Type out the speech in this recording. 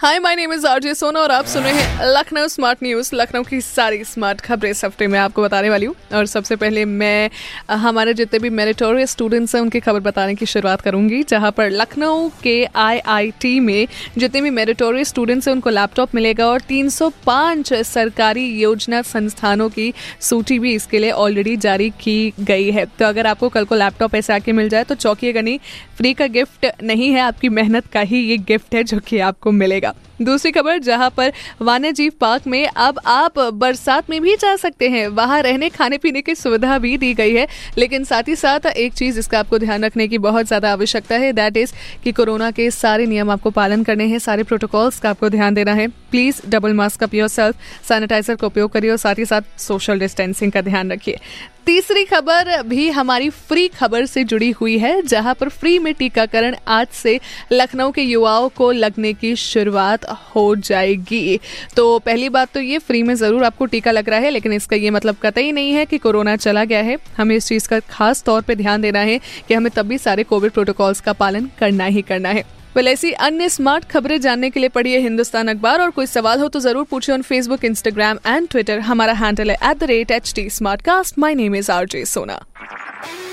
hi my name is RJ Sona और आप सुन रहे हैं लखनऊ स्मार्ट न्यूज़ लखनऊ की सारी स्मार्ट खबरें इस हफ़्ते में आपको बताने वाली हूँ। और सबसे पहले मैं हमारे जितने भी मेरिटोरियस स्टूडेंट्स हैं, उनकी खबर बताने की शुरुआत करूँगी, जहाँ पर लखनऊ के आईआईटी में जितने भी मेरिटोरियस स्टूडेंट्स हैं, उनको लैपटॉप मिलेगा और 305 सरकारी योजना संस्थानों की सूची भी इसके लिए ऑलरेडी जारी की गई है। तो अगर आपको कल को लैपटॉप ऐसे आके मिल जाए तो चौकीएगा गनी फ्री का गिफ्ट नहीं है, आपकी मेहनत का ही ये गिफ्ट है जो कि आपको मिलेगा। yeah. दूसरी खबर, जहाँ पर वन्य जीव पार्क में अब आप बरसात में भी जा सकते हैं। वहाँ रहने, खाने, पीने की सुविधा भी दी गई है। लेकिन साथ ही साथ एक चीज़ इसका आपको ध्यान रखने की बहुत ज़्यादा आवश्यकता है दैट इज़ कि कोरोना के सारे नियम आपको पालन करने हैं, सारे प्रोटोकॉल्स का आपको ध्यान देना है। Please double mask up yourself sanitizer का उपयोग करिए और साथ ही साथ सोशल डिस्टेंसिंग का ध्यान रखिए। तीसरी खबर भी हमारी फ्री खबर से जुड़ी हुई है, जहाँ पर फ्री में टीकाकरण आज से लखनऊ के युवाओं को लगने की शुरुआत हो जाएगी। तो पहली बात तो ये, फ्री में ज़रूर आपको टीका लग रहा है, लेकिन इसका ये मतलब कतई नहीं है कि कोरोना चला गया है। हमें इस चीज़ का खास तौर पर ध्यान देना है कि हमें तब भी सारे कोविड प्रोटोकॉल्स का पालन करना ही करना है। वेल, ऐसी अन्य स्मार्ट खबरें जानने के लिए पढ़िए हिंदुस्तान अखबार, और कोई सवाल हो तो ज़रूर पूछिए on Facebook Instagram and Twitter हमारा हैंडल है at the rate H T smart cast my name is R J Sona